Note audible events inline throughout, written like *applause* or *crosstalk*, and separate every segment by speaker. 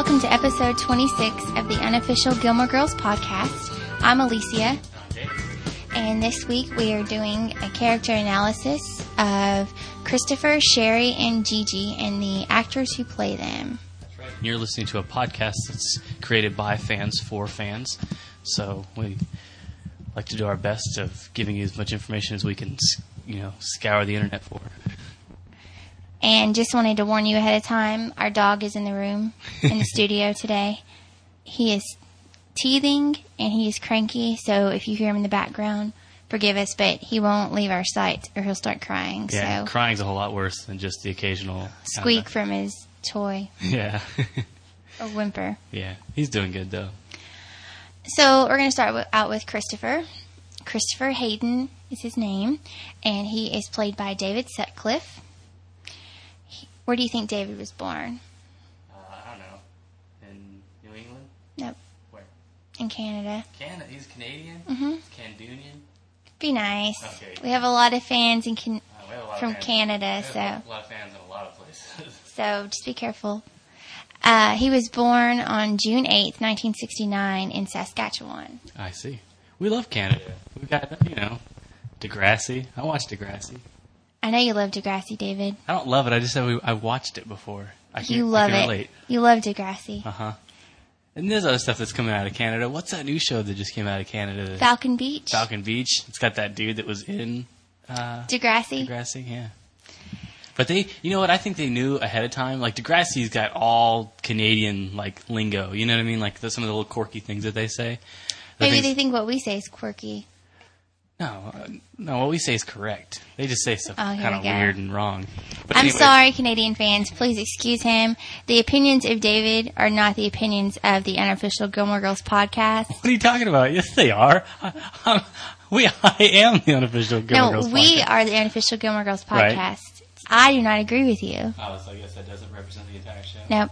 Speaker 1: Welcome to episode 26 of the unofficial Gilmore Girls podcast. I'm Alicia, and this week we are doing a character analysis of Christopher, Sherry, and Gigi and the actors who play them.
Speaker 2: You're listening to a podcast that's created by fans for fans. So we like to do our best of giving you as much information as we can, you know, scour the internet for.
Speaker 1: And just wanted to warn you ahead of time our dog is in the room, in the *laughs* studio today. He is teething and he is cranky, so if you hear him in the background, forgive us, but he won't leave our sight or he'll start crying.
Speaker 2: Yeah,
Speaker 1: so
Speaker 2: crying's a whole lot worse than just the occasional
Speaker 1: squeak from his toy
Speaker 2: Yeah, *laughs*
Speaker 1: or whimper.
Speaker 2: yeah, he's doing good though.
Speaker 1: So we're going to start wi- out with Christopher. Christopher Hayden is his name, and he is played by David Sutcliffe. He- Where do you think David was born?
Speaker 2: Uh, I don't know. In New England,
Speaker 1: Nope,
Speaker 2: where?
Speaker 1: in Canada.
Speaker 2: Canada. He's Canadian.
Speaker 1: Mm-hmm.
Speaker 2: Canadian.
Speaker 1: Be nice.
Speaker 2: Okay.
Speaker 1: We have a lot of fans in can-
Speaker 2: Uh, we have a lot
Speaker 1: from
Speaker 2: of fans.
Speaker 1: Canada,
Speaker 2: We
Speaker 1: so
Speaker 2: a lot of fans in a lot of places. *laughs*
Speaker 1: so just be careful. Uh, he was born on June eighth, nineteen sixty nine, in Saskatchewan.
Speaker 2: I see. We love Canada. We've got you know, Degrassi. I watched Degrassi.
Speaker 1: I know you love Degrassi, David.
Speaker 2: I don't love it. I just said we, I watched it before. I can,
Speaker 1: You love it.
Speaker 2: relate.
Speaker 1: You love Degrassi.
Speaker 2: Uh huh. And there's other stuff that's coming out of Canada. What's that new show that just came out of Canada?
Speaker 1: Falcon Beach.
Speaker 2: Falcon Beach. It's got that dude that was in uh,
Speaker 1: Degrassi.
Speaker 2: Degrassi. Yeah. But they, you know what? I think they knew ahead of time. Like Degrassi's got all Canadian like lingo. You know what I mean? Like the, some of the little quirky things that they say. The
Speaker 1: Maybe
Speaker 2: things-
Speaker 1: they think what we say is quirky.
Speaker 2: No, uh, no. What we say is correct. They just say stuff
Speaker 1: Oh,
Speaker 2: kind of
Speaker 1: we
Speaker 2: weird and wrong. But
Speaker 1: I'm
Speaker 2: anyway,
Speaker 1: sorry, Canadian fans. Please excuse him. The opinions of David are not the opinions of the unofficial Gilmore Girls podcast.
Speaker 2: What are you talking about? Yes, they are. I, we, I am the unofficial Gilmore
Speaker 1: no,
Speaker 2: Girls
Speaker 1: we
Speaker 2: podcast.
Speaker 1: are the unofficial Gilmore Girls podcast.
Speaker 2: Right.
Speaker 1: podcast. I do not agree with you.
Speaker 2: Oh, so I guess that doesn't represent the entire show.
Speaker 1: Nope.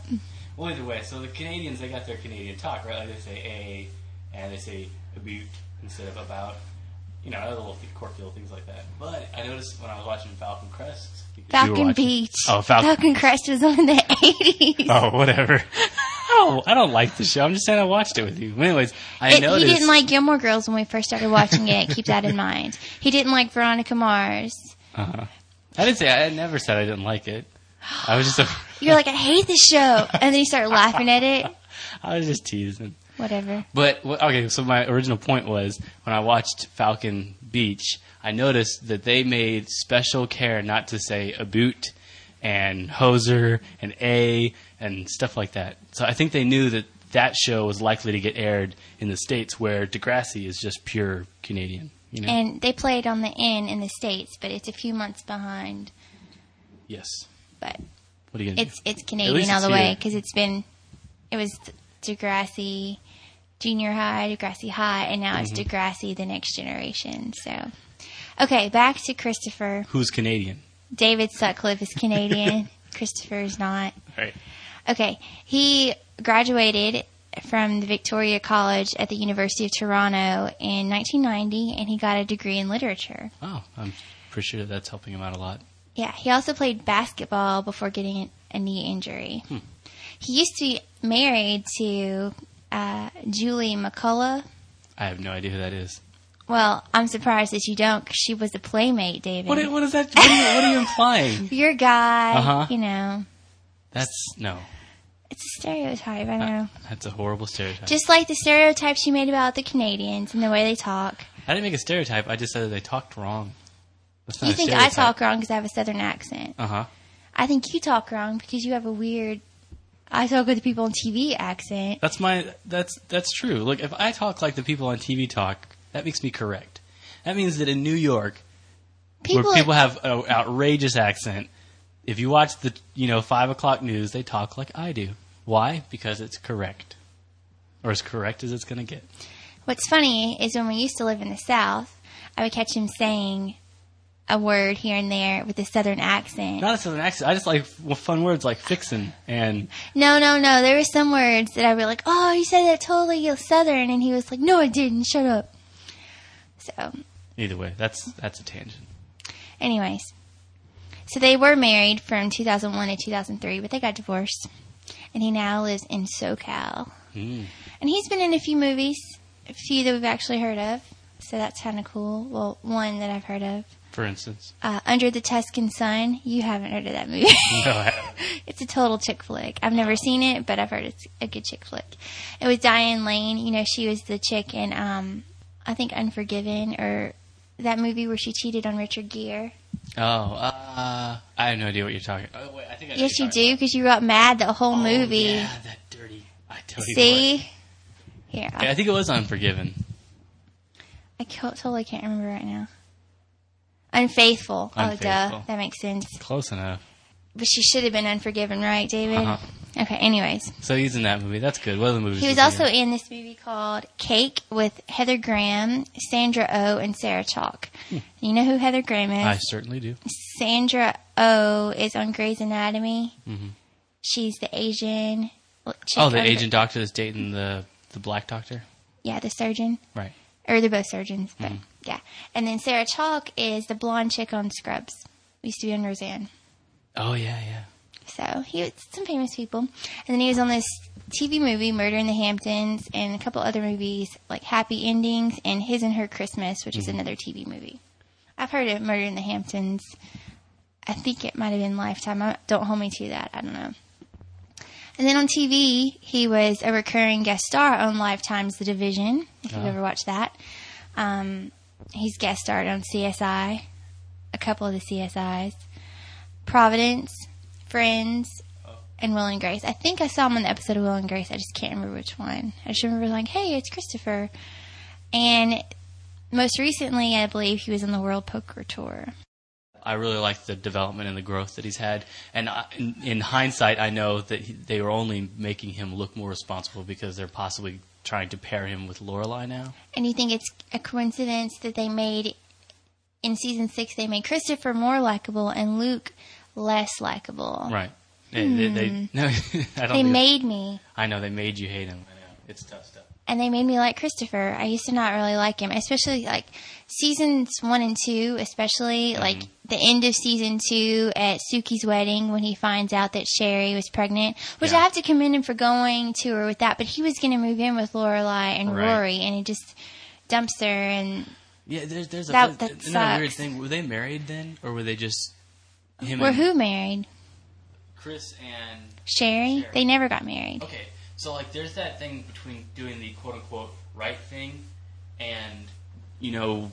Speaker 2: Well, either way, so the Canadians they got their Canadian talk, right? Like they say a, and they say about instead of about. You know, other little quirky little things like that. But I noticed when I was watching Falcon Crest. because you were
Speaker 1: Falcon Beach.
Speaker 2: Oh, Falcon.
Speaker 1: Falcon Crest was on in the *laughs* 80s.
Speaker 2: Oh, whatever. *laughs* Oh, I don't like the show. I'm just saying I watched it with you. Anyways, I
Speaker 1: It- he didn't like Gilmore Girls when we first started watching it. Keep that in mind. He didn't like Veronica Mars.
Speaker 2: Uh-huh. I didn't say. I never said I didn't like it. I was just. A, *gasps*
Speaker 1: You're like, I hate this show. And then you start laughing at it. *laughs*
Speaker 2: I was just teasing.
Speaker 1: Whatever.
Speaker 2: But okay, so my original point was when I watched Falcon Beach, I noticed that they made special care not to say a boot and hoser and a and stuff like that. So I think they knew that that show was likely to get aired in the states where Degrassi is just pure Canadian. You know?
Speaker 1: And they played on the N in the States, but it's a few months behind.
Speaker 2: yes.
Speaker 1: But
Speaker 2: What are you gonna
Speaker 1: it's it's Canadian all the way because it's been it was Degrassi Junior High, Degrassi High, and now it's
Speaker 2: Mm-hmm.
Speaker 1: Degrassi the Next Generation. So, okay, back to Christopher.
Speaker 2: Who's Canadian?
Speaker 1: David Sutcliffe is Canadian. *laughs* Christopher is not.
Speaker 2: Right.
Speaker 1: Okay, he graduated from the Victoria College at the University of Toronto in 1990, and he got a degree in literature.
Speaker 2: Oh, I'm pretty sure that's helping him out a lot.
Speaker 1: Yeah, he also played basketball before getting a knee injury.
Speaker 2: Hmm.
Speaker 1: He used to be married to uh, Julie McCullough.
Speaker 2: I have no idea who that is.
Speaker 1: Well, I'm surprised that you don't, because she was a playmate, David.
Speaker 2: What, what is that? What are you, what are you implying? *laughs*
Speaker 1: Your guy,
Speaker 2: Uh-huh.
Speaker 1: you know.
Speaker 2: That's no.
Speaker 1: It's a stereotype, I know.
Speaker 2: That's a horrible stereotype.
Speaker 1: Just like the stereotypes you made about the Canadians and the way they talk.
Speaker 2: I didn't make a stereotype. I just said that they talked wrong.
Speaker 1: You think I talk wrong because I have a southern accent.
Speaker 2: Uh huh.
Speaker 1: I think you talk wrong because you have a weird, I talk with the people on TV accent.
Speaker 2: That's my. That's that's true. Look, if I talk like the people on TV talk, that makes me correct. That means that in New York,
Speaker 1: People,
Speaker 2: where people have an outrageous accent, if you watch the you know five o'clock news, they talk like I do. Why? Because it's correct, or as correct as it's going to get.
Speaker 1: What's funny is when we used to live in the South, I would catch him saying a word here and there with a southern accent.
Speaker 2: Not a southern accent. I just like fun words like fixin' and
Speaker 1: No, no, no. There were some words that I be like, oh, you said that totally southern. And he was like, no, I didn't. Shut up. So,
Speaker 2: either way, that's that's a tangent.
Speaker 1: anyways. So they were married from 2001 to 2003, but they got divorced. and he now lives in SoCal.
Speaker 2: Mm.
Speaker 1: And he's been in a few movies, a few that we've actually heard of. So that's kind of cool. Well, one that I've heard of.
Speaker 2: For instance.
Speaker 1: Uh, Under the Tuscan Sun. You haven't heard of that movie. *laughs*
Speaker 2: No, I haven't. *laughs*
Speaker 1: it's a total chick flick. I've never seen it, but I've heard it's a good chick flick. It was Diane Lane. You know, she was the chick in, um, I think, Unforgiven or that movie where she cheated on Richard Gere.
Speaker 2: Oh, uh, I have no idea what you're talking. Oh wait, I think I
Speaker 1: Yes, you do because you got mad the whole.
Speaker 2: Oh,
Speaker 1: movie.
Speaker 2: yeah, that dirty. I totally
Speaker 1: See? Here,
Speaker 2: Yeah, I think it was Unforgiven.
Speaker 1: I totally can't remember right now. Unfaithful. Oh, duh. That makes sense.
Speaker 2: Close enough.
Speaker 1: But she should have been Unforgiven, right, David?
Speaker 2: Uh-huh.
Speaker 1: Okay, anyways.
Speaker 2: So he's in that movie. That's good. What other movies?
Speaker 1: He was also
Speaker 2: in?
Speaker 1: in this movie called Cake with Heather Graham, Sandra O, and Sarah Chalke. You know who Heather Graham is?
Speaker 2: Hmm. I certainly do.
Speaker 1: Sandra O is on Grey's Anatomy.
Speaker 2: Mm-hmm.
Speaker 1: She's the Asian.
Speaker 2: Oh, the Asian doctor that's dating the the black doctor.
Speaker 1: Yeah, the surgeon.
Speaker 2: Right.
Speaker 1: Or they're both surgeons, but
Speaker 2: Mm-hmm.
Speaker 1: Yeah. And then Sarah Chalke is the blonde chick on Scrubs. We used to be on Roseanne.
Speaker 2: Oh yeah, yeah.
Speaker 1: So he was some famous people. And then he was on this TV movie, Murder in the Hamptons, and a couple other movies like Happy Endings and His and Her Christmas, which is another TV movie. I've heard of Murder in the Hamptons. I think it might have been Lifetime. I, don't hold me to that. I don't know. And then on TV, he was a recurring guest star on Lifetime's The Division, if you've
Speaker 2: Oh.
Speaker 1: ever watched that. Um, he's guest starred on CSI, a couple of the CSIs, Providence, Friends, and Will and Grace. I think I saw him on the episode of Will and Grace. I just can't remember which one. I just remember like, hey, it's Christopher. And most recently, I believe he was on the World Poker Tour.
Speaker 2: I really like the development and the growth that he's had. And I, in, in hindsight, I know that he, they were only making him look more responsible because they're possibly trying to pair him with Lorelai now.
Speaker 1: And you think it's a coincidence that they made in season six they made Christopher more likable and Luke less likable.
Speaker 2: Right. They, they, they, no, *laughs* I don't.
Speaker 1: Hmm. They
Speaker 2: think-
Speaker 1: made me,
Speaker 2: I know they made you hate him. I know it's tough stuff.
Speaker 1: And they made me like Christopher. I used to not really like him, especially like seasons one and two, especially mm-hmm. like the end of season two at Sookie's wedding when he finds out that Sherry was pregnant. Which
Speaker 2: Yeah.
Speaker 1: I have to commend him for going to her with that. But he was going to move in with Lorelai and
Speaker 2: Right.
Speaker 1: Rory, and he just dumps her and
Speaker 2: Yeah, there's there's a
Speaker 1: That- that
Speaker 2: another weird thing. Were they married then, or were they just him
Speaker 1: were who married?
Speaker 2: Chris and
Speaker 1: Sherry?
Speaker 2: Sherry.
Speaker 1: They never got married.
Speaker 2: Okay, so like there's that thing between doing the quote unquote right thing and you know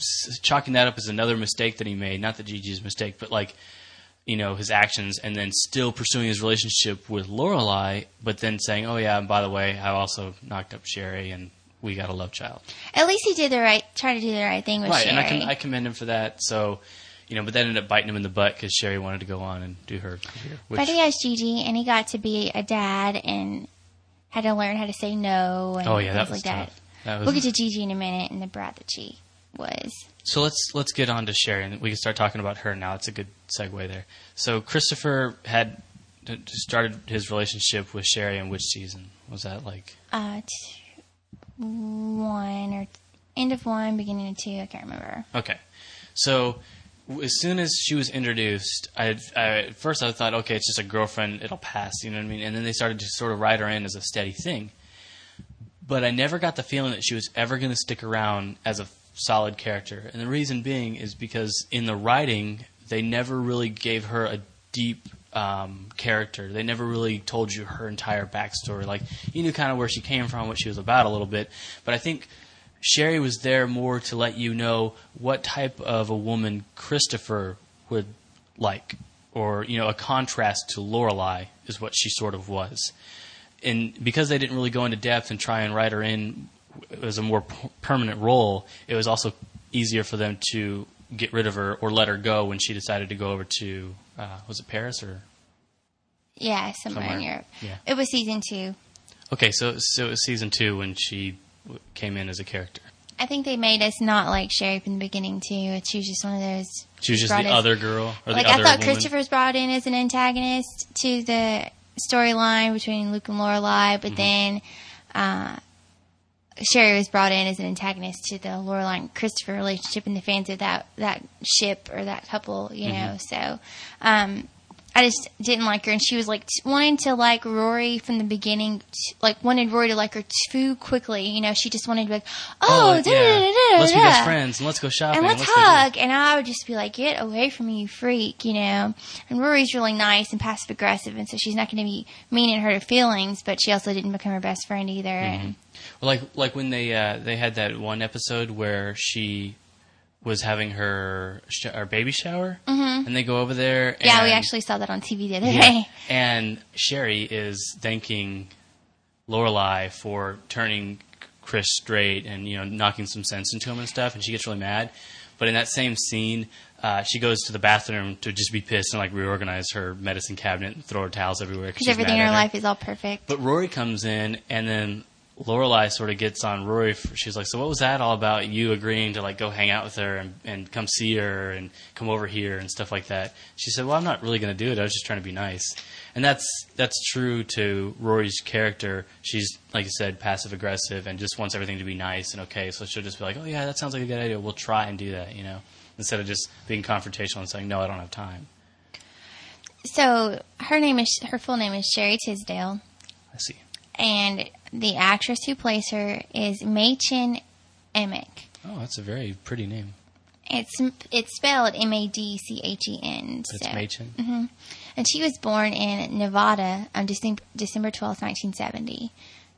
Speaker 2: s- chalking that up as another mistake that he made. Not that Gigi's mistake, but like you know his actions, and then still pursuing his relationship with Lorelai, but then saying, "Oh yeah, and by the way, I also knocked up Sherry, and we got a love child."
Speaker 1: At least he did the right, try to do the right thing with
Speaker 2: right,
Speaker 1: Sherry.
Speaker 2: and I, I commend him for that. So. You know, but that ended up biting him in the butt because Sherry wanted to go on and do her career. Which,
Speaker 1: but he has Gigi, and he got to be a dad and had to learn how to say no and
Speaker 2: oh yeah, that was
Speaker 1: like
Speaker 2: tough.
Speaker 1: that.
Speaker 2: That was
Speaker 1: We'll get to Gigi in a minute and the brat that she was.
Speaker 2: So let's let's get on to Sherry, and we can start talking about her now. It's a good segue there. So Christopher had started his relationship with Sherry in which season was that? Like
Speaker 1: Uh, t- one or end of one, beginning of two. I can't remember.
Speaker 2: okay, so as soon as she was introduced, I, I at first I thought, okay, it's just a girlfriend, it'll pass, you know what I mean? And then they started to sort of write her in as a steady thing. But I never got the feeling that she was ever going to stick around as a solid character. And the reason being is because in the writing, they never really gave her a deep um, character. They never really told you her entire backstory. Like, you knew kind of where she came from, what she was about a little bit. But I think Sherry was there more to let you know what type of a woman Christopher would like. Or, you know, a contrast to Lorelai is what she sort of was and because they didn't really go into depth and try and write her in as a more p- permanent role, it was also easier for them to get rid of her or let her go when she decided to go over to uh, was it Paris or
Speaker 1: Yeah, somewhere, in Europe.
Speaker 2: Yeah.
Speaker 1: It was season two.
Speaker 2: okay so so it was season two when she came in as a character
Speaker 1: I think they made us not like Sherry from the beginning too. She was just one of those.
Speaker 2: she was just the
Speaker 1: us-
Speaker 2: other girl or
Speaker 1: like
Speaker 2: the
Speaker 1: I thought
Speaker 2: woman.
Speaker 1: Christopher's brought in as an antagonist to the storyline between Luke and Lorelai, but
Speaker 2: Mm-hmm.
Speaker 1: then uh, Sherry was brought in as an antagonist to the Lorelai and Christopher relationship and the fans of that that ship or that couple, you
Speaker 2: Mm-hmm.
Speaker 1: know. So um, I just didn't like her, and she was like t- wanting to like Rory from the beginning, t- like wanted Rory to like her too quickly. You know, she just wanted to be like, oh, da, da, da, da,
Speaker 2: let's be best friends and let's go shopping.
Speaker 1: and let's
Speaker 2: do
Speaker 1: hug. And I would just be like, get away from me, you freak, you know. And Rory's really nice and passive aggressive, and so she's not going to be mean and hurt her feelings, but she also didn't become her best friend either.
Speaker 2: Mm-hmm.
Speaker 1: And
Speaker 2: Well, like like when they uh, they had that one episode where she was having her sh- her baby shower, mm-hmm. and they go over there. And,
Speaker 1: yeah, we actually saw that on TV the other
Speaker 2: Yeah.
Speaker 1: day. *laughs*
Speaker 2: And Sherry is thanking Lorelai for turning Chris straight and you know knocking some sense into him and stuff, and she gets really mad. But in that same scene, uh, she goes to the bathroom to just be pissed and like reorganize her medicine cabinet and throw her towels everywhere
Speaker 1: Because everything in her life is all perfect.
Speaker 2: But Rory comes in, and then Lorelai sort of gets on Rory. She's like, "So what was that all about? You agreeing to like go hang out with her and, and come see her and come over here and stuff like that?" She said, "Well, I'm not really going to do it. I was just trying to be nice." And that's that's true to Rory's character. She's like you said, passive aggressive and just wants everything to be nice and okay. So she'll just be like, "Oh yeah, that sounds like a good idea. We'll try and do that," you know, instead of just being confrontational and saying, "No, I don't have time."
Speaker 1: So her name is her full name is Sherry Tinsdale,
Speaker 2: I see.
Speaker 1: And the actress who plays her is Mädchen Amick.
Speaker 2: Oh, that's a very pretty name.
Speaker 1: It's it's spelled M A D C H E N.
Speaker 2: That's
Speaker 1: so-
Speaker 2: Machen. Mm-hmm.
Speaker 1: And she was born in Nevada on December December twelfth, nineteen seventy,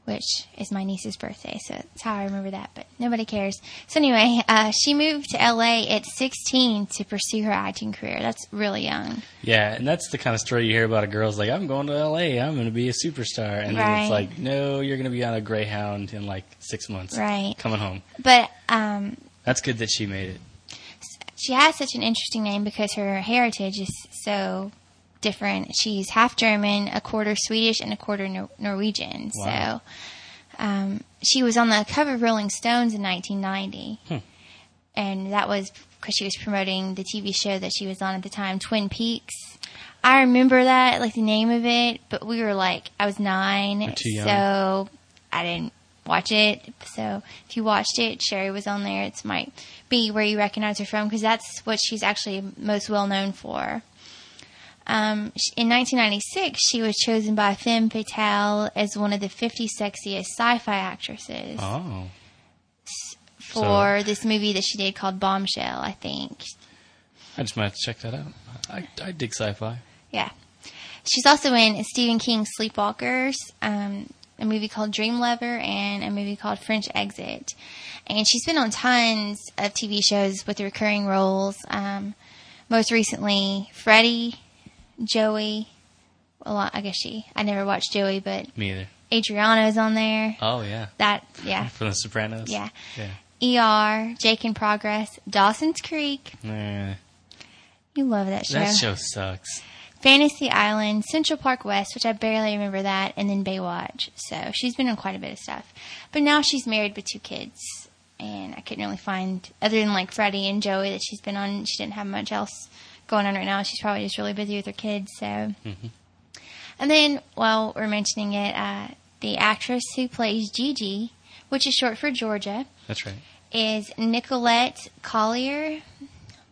Speaker 1: which is my niece's birthday. So that's how I remember that. But nobody cares. So anyway, uh, she moved to L.A. at sixteen to pursue her acting career. That's really young.
Speaker 2: Yeah, and that's the kind of story you hear about a girl's like, I'm going to LA, I'm going to be a superstar. And then it's like, no, you're going to be on a Greyhound in like six months.
Speaker 1: Right.
Speaker 2: Coming home.
Speaker 1: But um,
Speaker 2: That's good that she made it.
Speaker 1: she has such an interesting name because her heritage is so different. She's half German, a quarter Swedish, and a quarter Nor- Norwegian.
Speaker 2: Wow.
Speaker 1: So um, she was on the cover of Rolling Stones in 1990.
Speaker 2: Hmm.
Speaker 1: And that was because she was promoting the TV show that she was on at the time, Twin Peaks. I remember that, like the name of it, but we were like, I was 9
Speaker 2: You're too young.
Speaker 1: so I didn't watch it. So if you watched it, Sherry was on there. It might be where you recognize her from because that's what she's actually most well known for. Um, in 1996, she was chosen by Femme Fatale as one of the 50 sexiest sci-fi actresses
Speaker 2: Oh.
Speaker 1: for this movie that she did called Bombshell, I think.
Speaker 2: I just might have to check that out. I, I dig sci fi.
Speaker 1: Yeah. She's also in Stephen King's Sleepwalkers, um, a movie called Dream Lover, and a movie called French Exit. And she's been on tons of TV shows with recurring roles. Um, most recently, Freddie, Joey. Well, I guess she. I never watched Joey, but
Speaker 2: Me either.
Speaker 1: Adriana's on there.
Speaker 2: Oh, yeah.
Speaker 1: That, yeah. *laughs*
Speaker 2: From The Sopranos?
Speaker 1: Yeah.
Speaker 2: Yeah.
Speaker 1: ER, Jake in Progress, Dawson's Creek.
Speaker 2: Eh,
Speaker 1: You love that show.
Speaker 2: that show sucks.
Speaker 1: Fantasy Island, Central Park West, which I barely remember that, and then Baywatch. So she's been on quite a bit of stuff. But now she's married with two kids. And I couldn't really find, other than like Freddie and Joey that she's been on, she didn't have much else going on right now. She's probably just really busy with her kids. So. And then, while we're mentioning it, uh, the actress who plays Gigi, which is short for Georgia,
Speaker 2: That's right.
Speaker 1: is Nicolette Collier.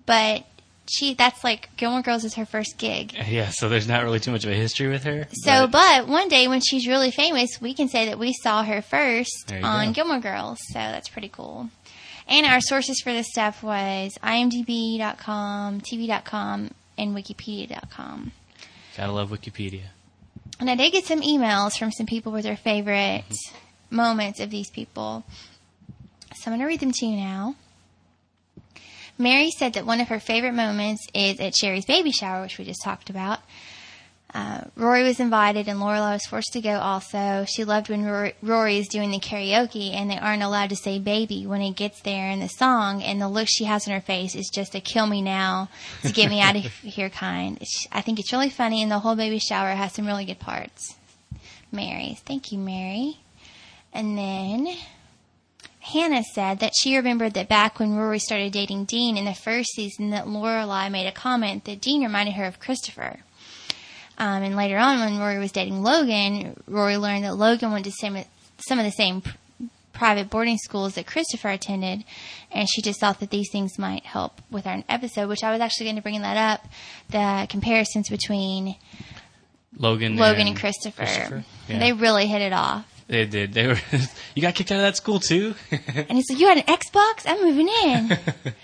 Speaker 1: But she, that's like Gilmore Girls is her first gig. *laughs*
Speaker 2: Yeah, so there's not really too much of a history with her.
Speaker 1: So,
Speaker 2: but-
Speaker 1: but one day when she's really famous, we can say that we saw her first on
Speaker 2: go.
Speaker 1: Gilmore Girls. So that's pretty cool. And our sources for this stuff was imdb.com, tv.com, and wikipedia.com.
Speaker 2: Gotta love Wikipedia.
Speaker 1: And I did get some emails from some people with their favorite
Speaker 2: Mm-hmm.
Speaker 1: moments of these people. So I'm going to read them to you now. Mary said that one of her favorite moments is at Sherry's baby shower, which we just talked about. Uh, Rory was invited and Lorelai was forced to go also. She loved when Rory, Rory is doing the karaoke and they aren't allowed to say baby when he gets there in the song and the look she has on her face is just a kill me now to get me out of *laughs* here kind. It's- I think it's really funny and the whole baby shower has some really good parts. Mary. Thank you, Mary. And then Hannah said that she remembered that back when Rory started dating Dean in the first season that Lorelai made a comment that Dean reminded her of Christopher. Um, and later on, when Rory was dating Logan, Rory learned that Logan went to some, some of the same p- private boarding schools that Christopher attended, and she just thought that these things might help with our episode. Which I was actually going to bring that up, the comparisons between
Speaker 2: Logan,
Speaker 1: Logan and, Christopher.
Speaker 2: Christopher? Yeah.
Speaker 1: They really hit it off.
Speaker 2: They did. They were. *laughs* you got kicked out of that school too. *laughs*
Speaker 1: And he's like, "You had an Xbox? I'm moving in." *laughs*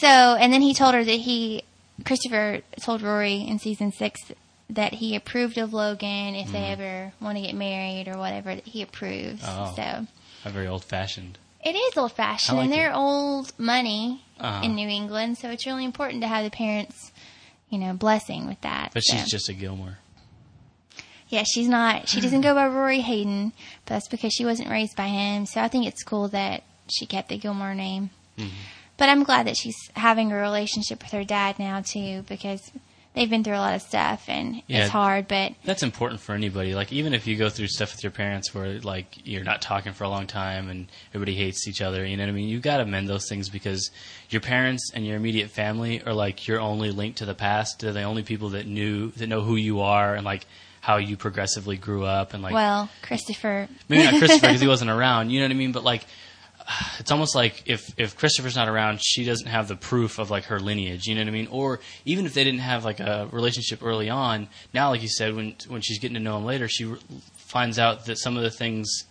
Speaker 1: so, and then he told her that he, Christopher, told Rory in season six that he approved of Logan if they ever want to get married or whatever. That he approves.
Speaker 2: Oh.
Speaker 1: So
Speaker 2: How very old fashioned.
Speaker 1: it is old fashioned,
Speaker 2: like
Speaker 1: and they're
Speaker 2: it.
Speaker 1: old money
Speaker 2: Uh-huh.
Speaker 1: in New England. So it's really important to have the parents, you know, blessing with that.
Speaker 2: But
Speaker 1: So-
Speaker 2: she's just a Gilmore.
Speaker 1: Yeah, she's not. She doesn't *laughs* go by Rory Hayden, but that's because she wasn't raised by him. So I think it's cool that she kept the Gilmore name.
Speaker 2: Mm-hmm.
Speaker 1: But I'm glad that she's having a relationship with her dad now too, because they've been through a lot of stuff and
Speaker 2: Yeah.
Speaker 1: it's hard. But
Speaker 2: That's important for anybody. Like even if you go through stuff with your parents where like you're not talking for a long time and everybody hates each other, you know what I mean? You got to mend those things because your parents and your immediate family are like your only link to the past. They're the only people that knew that know who you are and like how you progressively grew up and like
Speaker 1: well, Christopher.
Speaker 2: maybe not Christopher because he *laughs* wasn't around. You know what I mean? But like, *sighs* it's almost like if if Christopher's not around, she doesn't have the proof of like her lineage. You know what I mean? Or even if they didn't have like a relationship early on, now like you said, when when she's getting to know him later, she re- finds out that some of the things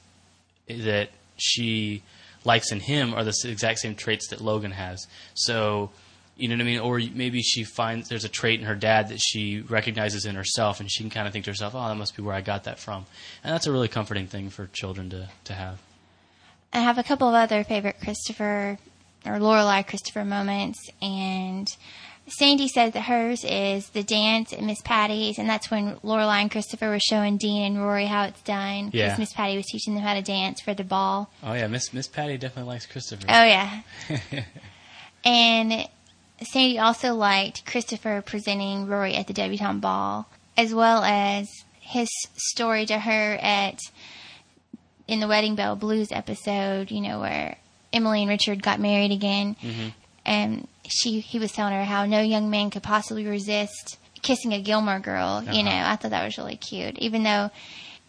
Speaker 2: that she likes in him are the exact same traits that Logan has. So. You know what I mean? Or maybe she finds there's a trait in her dad that she recognizes in herself, and she can kind of think to herself, "Oh, that must be where I got that from." And that's a really comforting thing for children to to have.
Speaker 1: I have a couple of other favorite Christopher or Lorelai Christopher moments, and Sandy said that hers is the dance at Miss Patty's, and that's when Lorelai and Christopher were showing Dean and Rory how it's done.
Speaker 2: Yeah.
Speaker 1: Miss Patty was teaching them how to dance for the ball.
Speaker 2: Oh yeah, Miss Miss Patty definitely likes Christopher.
Speaker 1: Oh yeah. *laughs* and Sandy also liked Christopher presenting Rory at the debutante ball, as well as his story to her at in the Wedding Bell Blues episode. You know where Emily and Richard got married again, and she he was telling her how no young man could possibly resist kissing a Gilmore girl. You know,
Speaker 2: Uh-huh.
Speaker 1: I thought that was really cute, even though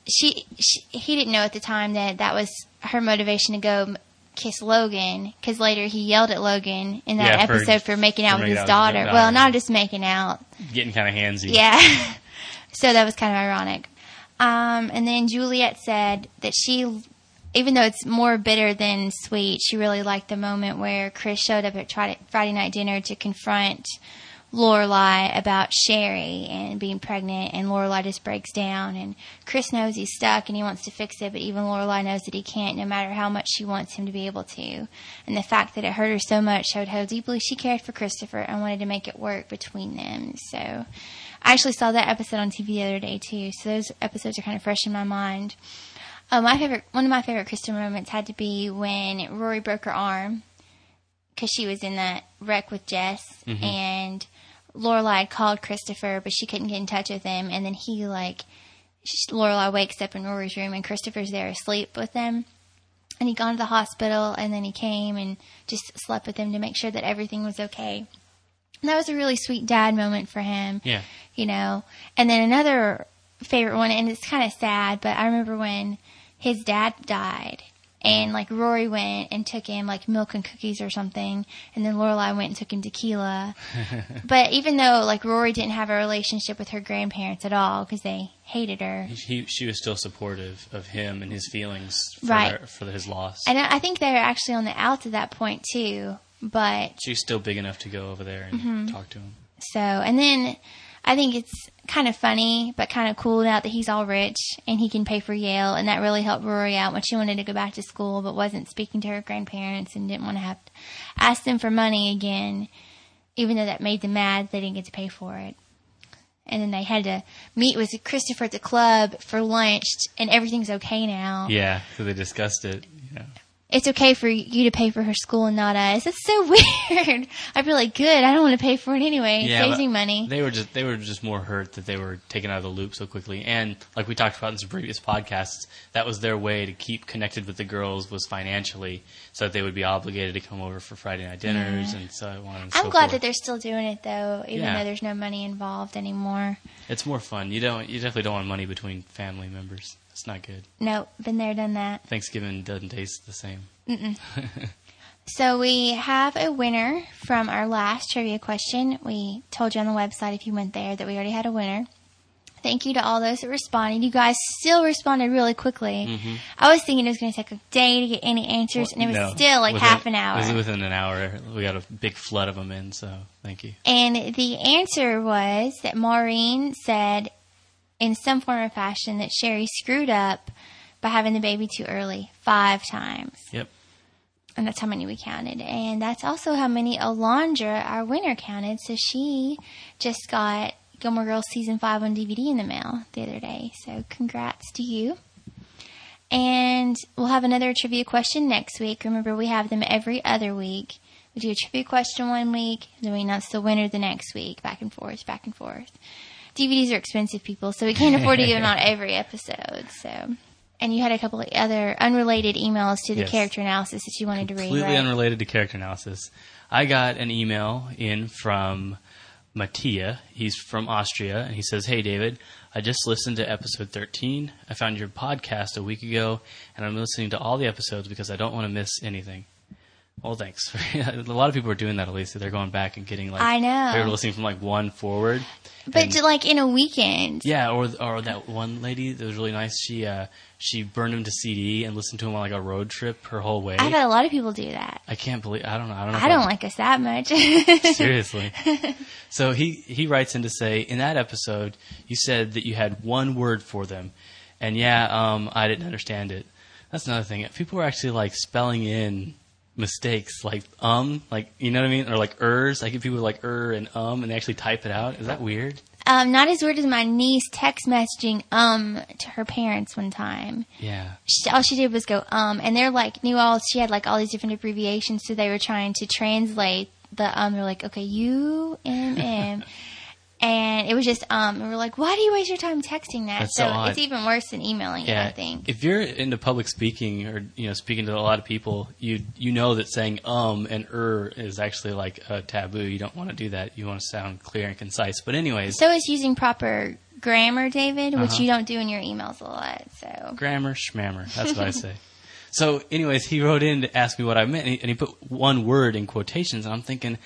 Speaker 1: she, she he didn't know at the time that that was her motivation to go kiss Logan because later he yelled at Logan in that
Speaker 2: Yeah, for-
Speaker 1: episode for, making out
Speaker 2: for
Speaker 1: with
Speaker 2: making
Speaker 1: his
Speaker 2: out with his
Speaker 1: daughter.
Speaker 2: daughter.
Speaker 1: Well, not just making out.
Speaker 2: Getting kind of handsy.
Speaker 1: Yeah. *laughs* so that was kind of ironic. Um, and then Juliet said that she, even though it's more bitter than sweet, she really liked the moment where Chris showed up at Friday, night dinner to confront Lorelai about Sherry and being pregnant, and Lorelai just breaks down, and Chris knows he's stuck and he wants to fix it, but even Lorelai knows that he can't, no matter how much she wants him to be able to. And the fact that it hurt her so much showed how deeply she cared for Christopher and wanted to make it work between them. So, I actually saw that episode on TV the other day too, so those episodes are kind of fresh in my mind. Uh, my favorite, one of my favorite Christopher moments had to be when Rory broke her arm because she was in that wreck with Jess, and Lorelai had called Christopher, but she couldn't get in touch with him, and then he like Lorelai wakes up in Rory's room, and Christopher's there asleep with them. And he'd gone to the hospital, and then he came and just slept with him to make sure that everything was okay. And that was a really sweet dad moment for him
Speaker 2: Yeah.
Speaker 1: you know. And then another favorite one, and it's kind of sad, but I remember when his dad died, and like Rory went and took him like milk and cookies or something, and then Lorelai went and took him tequila. *laughs* but even though like Rory didn't have a relationship with her grandparents at all because they hated her,
Speaker 2: He, she was still supportive of him and his feelings for,
Speaker 1: Right.
Speaker 2: their- for his loss.
Speaker 1: and I I think they were actually on the outs at that point too. But
Speaker 2: She's still big enough to go over there and
Speaker 1: Mm-hmm.
Speaker 2: talk to him.
Speaker 1: So, and then I think it's kind of funny, but kind of cool now that he's all rich and he can pay for Yale, and that really helped Rory out when she wanted to go back to school, but wasn't speaking to her grandparents and didn't want to have to ask them for money again, even though that made them mad they didn't get to pay for it. And then they had to meet with Christopher at the club for lunch, and everything's okay now.
Speaker 2: Yeah, because they discussed it. You know.
Speaker 1: It's okay for you to pay for her school and not us. It's so *laughs* weird. I feel like, good. I don't want to pay for it anyway. It
Speaker 2: Yeah,
Speaker 1: saves me money.
Speaker 2: They were just they were just more hurt that they were taken out of the loop so quickly. And like we talked about in some previous podcasts, that was their way to keep connected with the girls was financially, so that they would be obligated to come over for Friday night dinners and so on. And
Speaker 1: I'm
Speaker 2: so
Speaker 1: glad
Speaker 2: forth.
Speaker 1: that they're still doing it though, even
Speaker 2: Yeah.
Speaker 1: though there's no money involved anymore.
Speaker 2: It's more fun. You don't. You definitely don't want money between family members, It's not good.
Speaker 1: No, been there, done that.
Speaker 2: Thanksgiving doesn't taste the same. *laughs*
Speaker 1: So we have a winner from our last trivia question. We told you on the website if you went there that we already had a winner. Thank you to all those that responded. You guys still responded really quickly. Mm-hmm. I was thinking it was going to take a day to get any answers, and it was
Speaker 2: No.
Speaker 1: still like
Speaker 2: Within-
Speaker 1: half an
Speaker 2: It
Speaker 1: hour.
Speaker 2: was within an hour. We got a big flood of them in, so thank you.
Speaker 1: And the answer was that Maureen said, in some form or fashion, that Sherry screwed up by having the baby too early five times.
Speaker 2: Yep.
Speaker 1: And that's how many we counted. And that's also how many Alondra, our winner, counted. So she just got Gilmore Girls Season 5 on DVD in the mail the other day. So congrats to you. And we'll have another trivia question next week. Remember, we have them every other week. We do a trivia question one week, then we announce the winner the next week, back and forth, back and forth. DVDs are expensive, people, so we can't afford to give *laughs* them out every episode. So, and you had a couple of other unrelated emails to the
Speaker 2: Yes.
Speaker 1: character analysis that you wanted to read.
Speaker 2: Completely
Speaker 1: Right?
Speaker 2: unrelated to character analysis. I got an email in from Mattia. He's from Austria, and he says, "Hey, David, I just listened to episode 13. I found your podcast a week ago, and I'm listening to all the episodes because I don't want to miss anything." Well, thanks. *laughs* a lot of people are doing that, Elisa. They're going back and getting like
Speaker 1: I know.
Speaker 2: they're listening from like one forward.
Speaker 1: but
Speaker 2: And-
Speaker 1: to, like in a weekend.
Speaker 2: yeah, or or that one lady that was really nice. She uh, she burned him to CD and listened to him on like a road trip her whole way.
Speaker 1: I've had a lot of people do that.
Speaker 2: I can't believe I don't know. I don't know.
Speaker 1: I don't
Speaker 2: I'm-
Speaker 1: like us that much. *laughs*
Speaker 2: Seriously. so he he writes in to say in that episode you said that you had one word for them, and yeah, um, I didn't understand it. That's another thing. People were actually like spelling in mistakes, like um, like you know what I mean, or like ers. I get people like er and um, and they actually type it out. Is that weird?
Speaker 1: um, not as weird as my niece text messaging um to her parents one time.
Speaker 2: Yeah.
Speaker 1: she, all she did was go um, and they're like knew all she had like all these different abbreviations, so they were trying to translate the um. They're like, okay, U M M, *laughs* and it was just um. We're like, why do you waste your time texting that?
Speaker 2: That's so odd.
Speaker 1: it's even worse than emailing it.
Speaker 2: Yeah,
Speaker 1: I think.
Speaker 2: if you're into public speaking or you know speaking to a lot of people, you you know that saying um and er is actually like a taboo. You don't want to do that. You want to sound clear and concise. But anyways,
Speaker 1: so is using proper grammar, David, which
Speaker 2: Uh-huh.
Speaker 1: you don't do in your emails a lot. So
Speaker 2: grammar schmammer. That's what I *laughs* say. So, anyways, he wrote in to ask me what I meant, and he, and he put one word in quotations, and I'm thinking,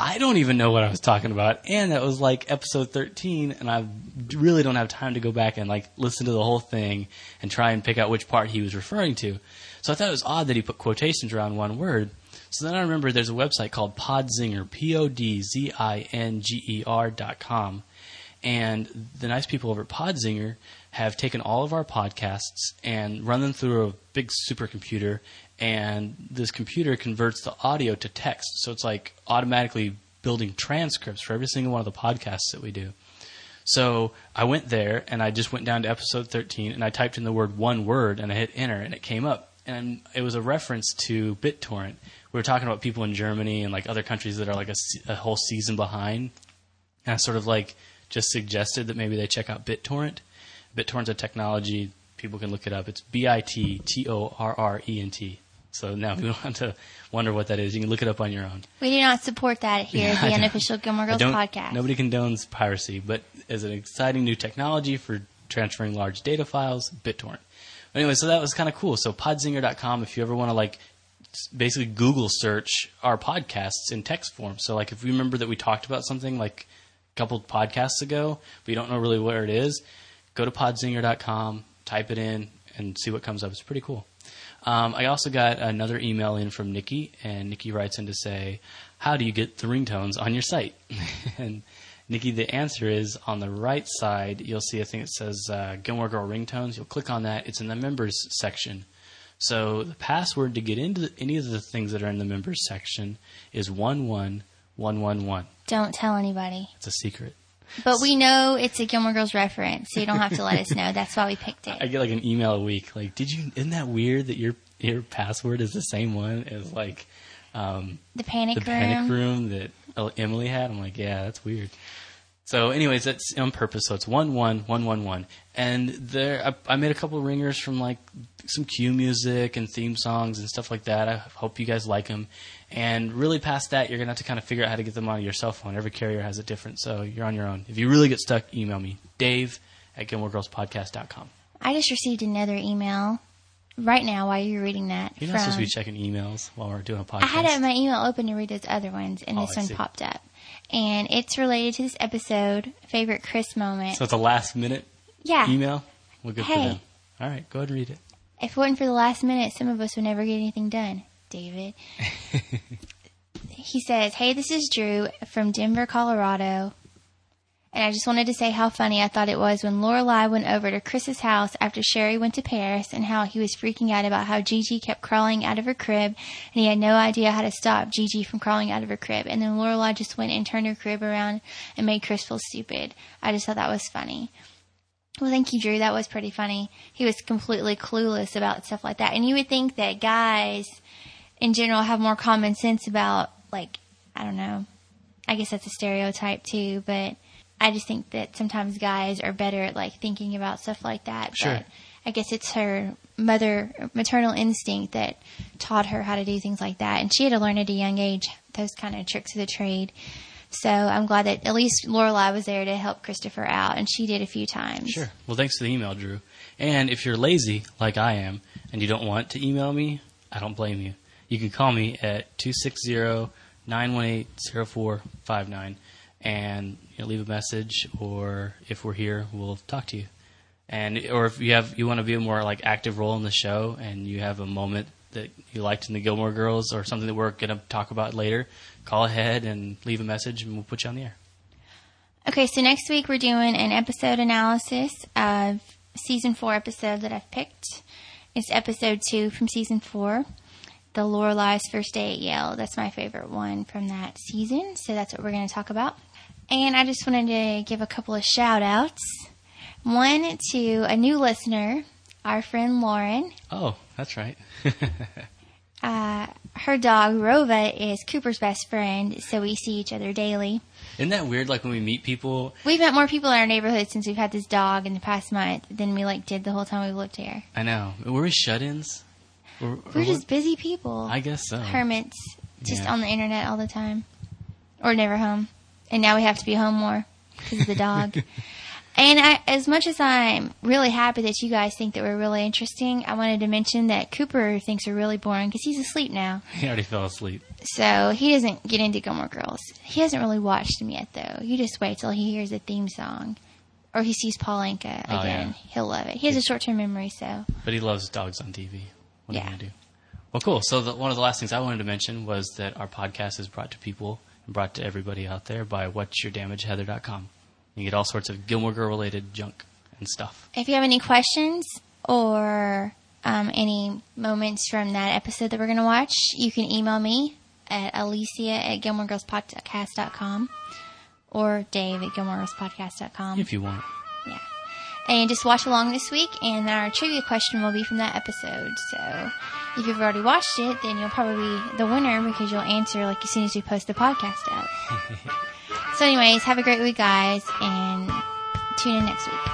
Speaker 2: I don't even know what I was talking about, and that was like episode 13, and I really don't have time to go back and like listen to the whole thing and try and pick out which part he was referring to. So I thought it was odd that he put quotations around one word. So then I remember there's a website called Podzinger, P O D Z I N G E R dot com. And the nice people over at Podzinger have taken all of our podcasts and run them through a big supercomputer, and this computer converts the audio to text. So it's like automatically building transcripts for every single one of the podcasts that we do. So I went there and I just went down to episode 13 and I typed in the word one word and I hit enter and it came up. And it was a reference to BitTorrent. We were talking about people in Germany and like other countries that are like a, a whole season behind. And I sort of like just suggested that maybe they check out BitTorrent. BitTorrent's a technology. People can look it up. It's B I T T O R R E N T. So now you *laughs* don't have to wonder what that is. You can look it up on your own.
Speaker 1: we do not support that *laughs* here at the unofficial Gilmore Girls podcast.
Speaker 2: Nobody condones piracy, but as an exciting new technology for transferring large data files, BitTorrent. Anyway, so that was kind of cool. So podzinger.com, if you ever want to like basically Google search our podcasts in text form. So like if you remember that we talked about something like a couple podcasts ago, but you don't know really where it is, go to podzinger.com, type it in, and see what comes up. It's pretty cool. Um, I also got another email in from Nikki, and Nikki writes in to say, "How do you get the ringtones on your site?" *laughs* and Nikki, the answer is on the right side. You'll see a thing that says uh, Gilmore Girl ringtones. You'll click on that. It's in the members section. So the password to get into the, any of the things that are in the members section is one one one one one.
Speaker 1: Don't tell anybody.
Speaker 2: It's a secret.
Speaker 1: But we know it's a Gilmore Girls reference, so you don't have to let us know. That's why we picked it. *laughs*
Speaker 2: I get like an email a week. Like, did you? Isn't that weird that your your password is the same one as like um,
Speaker 1: The panic
Speaker 2: the
Speaker 1: room.
Speaker 2: panic room that Emily had. I'm like, yeah, that's weird. So, anyways, that's on purpose. So it's one one one one one, and there I, I made a couple of ringers from like some cue music and theme songs and stuff like that. I hope you guys like them. And really, past that, you're gonna have to kind of figure out how to get them on your cell phone. Every carrier has it different, so you're on your own. If you really get stuck, email me, Dave at GilmoreGirlsPodcast.com.
Speaker 1: I just received another email right now while you're reading that.
Speaker 2: You're not
Speaker 1: from-
Speaker 2: supposed to be checking emails while we're doing a podcast.
Speaker 1: I had my email open to read those other ones, and
Speaker 2: Oh,
Speaker 1: this
Speaker 2: I
Speaker 1: one
Speaker 2: see.
Speaker 1: popped up. And it's related to this episode, favorite Chris moment.
Speaker 2: so it's a last minute
Speaker 1: yeah.
Speaker 2: email. Well, good for
Speaker 1: Hey.
Speaker 2: them. All right, go ahead and read it.
Speaker 1: If it wasn't for the last minute, some of us would never get anything done. David. he says, Hey, this is Drew from Denver, Colorado. And I just wanted to say how funny I thought it was when Lorelai went over to Chris's house after Sherry went to Paris and how he was freaking out about how Gigi kept crawling out of her crib and he had no idea how to stop Gigi from crawling out of her crib. And then Lorelai just went and turned her crib around and made Chris feel stupid. I just thought that was funny. Well, thank you, Drew. That was pretty funny. He was completely clueless about stuff like that. And you would think that guys in general have more common sense about, like, I don't know. I guess that's a stereotype too, but I just think that sometimes guys are better at, like, thinking about stuff like that.
Speaker 2: Sure.
Speaker 1: But I guess it's her mother, maternal instinct that taught her how to do things like that. And she had to learn at a young age those kind of tricks of the trade. So I'm glad that at least Lorelai was there to help Christopher out, and she did a few times.
Speaker 2: Sure. Well, thanks for the email, Drew. And if you're lazy, like I am, and you don't want to email me, I don't blame you. You can call me at 260-918-0459 and you know, leave a message, or if we're here, we'll talk to you. And or if you have you want to be a more like active role in the show, and you have a moment that you liked in the Gilmore Girls, or something that we're going to talk about later, call ahead and leave a message, and we'll put you on the air.
Speaker 1: Okay, so next week we're doing an episode analysis of season four episode that I've picked. It's episode two from season four, the Lorelai's first day at Yale. That's my favorite one from that season, so that's what we're going to talk about. And I just wanted to give a couple of shout outs. One to a new listener, our friend Lauren.
Speaker 2: Oh, that's right. *laughs*
Speaker 1: Uh, her dog Rova is Cooper's best friend, so we see each other daily.
Speaker 2: Isn't that weird? Like when we meet people,
Speaker 1: We've met more people in our neighborhood since we've had this dog in the past month than we like did the whole time we've lived here.
Speaker 2: I know. Were we shut-ins? Or, or
Speaker 1: We're
Speaker 2: what?
Speaker 1: just busy people.
Speaker 2: I guess so.
Speaker 1: hermits, just
Speaker 2: Yeah.
Speaker 1: on the internet all the time, or never home. And now we have to be home more because of the dog. *laughs* and I, as much as I'm really happy that you guys think that we're really interesting, I wanted to mention that Cooper thinks we're really boring because he's asleep now. *laughs*
Speaker 2: He already fell asleep.
Speaker 1: So he doesn't get into Gilmore Girls. He hasn't really watched them yet, though. You just wait till he hears the theme song. Or he sees Paul Anka
Speaker 2: Oh,
Speaker 1: again.
Speaker 2: yeah.
Speaker 1: He'll love it. He has a short term memory, so.
Speaker 2: But he loves dogs on TV. What
Speaker 1: Yeah.
Speaker 2: you going to do? Well, cool. So the, one of the last things I wanted to mention was that our podcast is brought to people and brought to everybody out there by what'syourdamageheather.com. You get all sorts of Gilmore Girl related junk and stuff.
Speaker 1: If you have any questions or um, any moments from that episode that we're going to watch, you can email me at alicia at gilmoregirlspodcast.com or dave at gilmoregirlspodcast.com.
Speaker 2: If you want.
Speaker 1: And just watch along this week, and our trivia question will be from that episode. So if you've already watched it, then you'll probably be the winner because you'll answer like as soon as we post the podcast up. *laughs* so, anyways, have a great week, guys, and tune in next week.